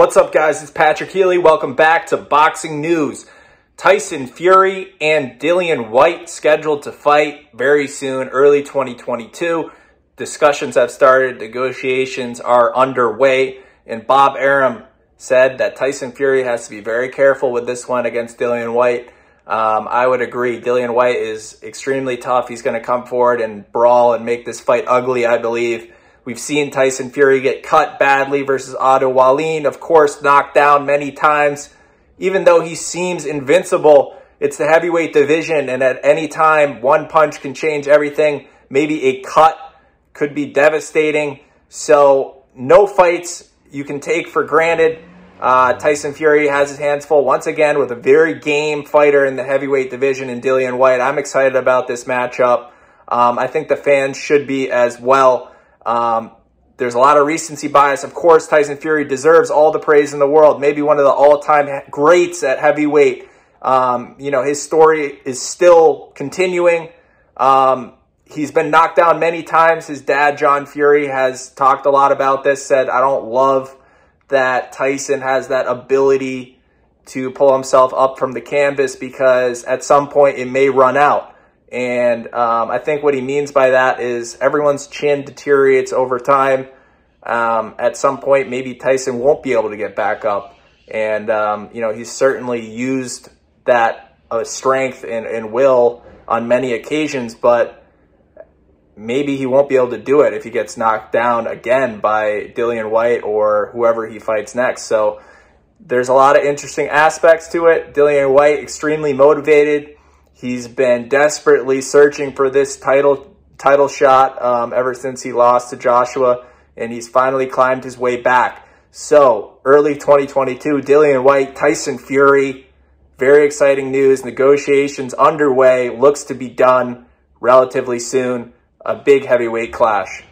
What's up, guys? It's Patrick Healy. Welcome back to Boxing News. Tyson Fury and Dillian Whyte scheduled to fight very soon, early 2022. Discussions have started, negotiations are underway, and Bob Arum said that Tyson Fury has to be very careful with this one against Dillian Whyte. Um, I would agree. Dillian Whyte is extremely tough. He's going to come forward and brawl and make this fight ugly, I believe. We've seen Tyson Fury get cut badly versus Otto Wallin, of course, knocked down many times. Even though he seems invincible, it's the heavyweight division, and at any time, one punch can change everything. Maybe a cut could be devastating. So, no fights you can take for granted. Uh, Tyson Fury has his hands full once again with a very game fighter in the heavyweight division in Dillian Whyte. I'm excited about this matchup. Um, I think the fans should be as well. Um, there's a lot of recency bias. Of course, Tyson Fury deserves all the praise in the world. Maybe one of the all-time greats at heavyweight. Um, you know, his story is still continuing. Um, he's been knocked down many times. His dad, John Fury, has talked a lot about this. Said, "I don't love." that Tyson has that ability to pull himself up from the canvas because at some point it may run out. And um, I think what he means by that is everyone's chin deteriorates over time. Um, at some point, maybe Tyson won't be able to get back up. And, um, you know, he's certainly used that uh, strength and, and will on many occasions, but maybe he won't be able to do it if he gets knocked down again by Dillian Whyte or whoever he fights next. So there's a lot of interesting aspects to it. Dillian Whyte, extremely motivated. He's been desperately searching for this title title shot um, ever since he lost to Joshua, and he's finally climbed his way back. So early 2022, Dillian Whyte, Tyson Fury. Very exciting news. Negotiations underway. Looks to be done relatively soon a big heavyweight clash.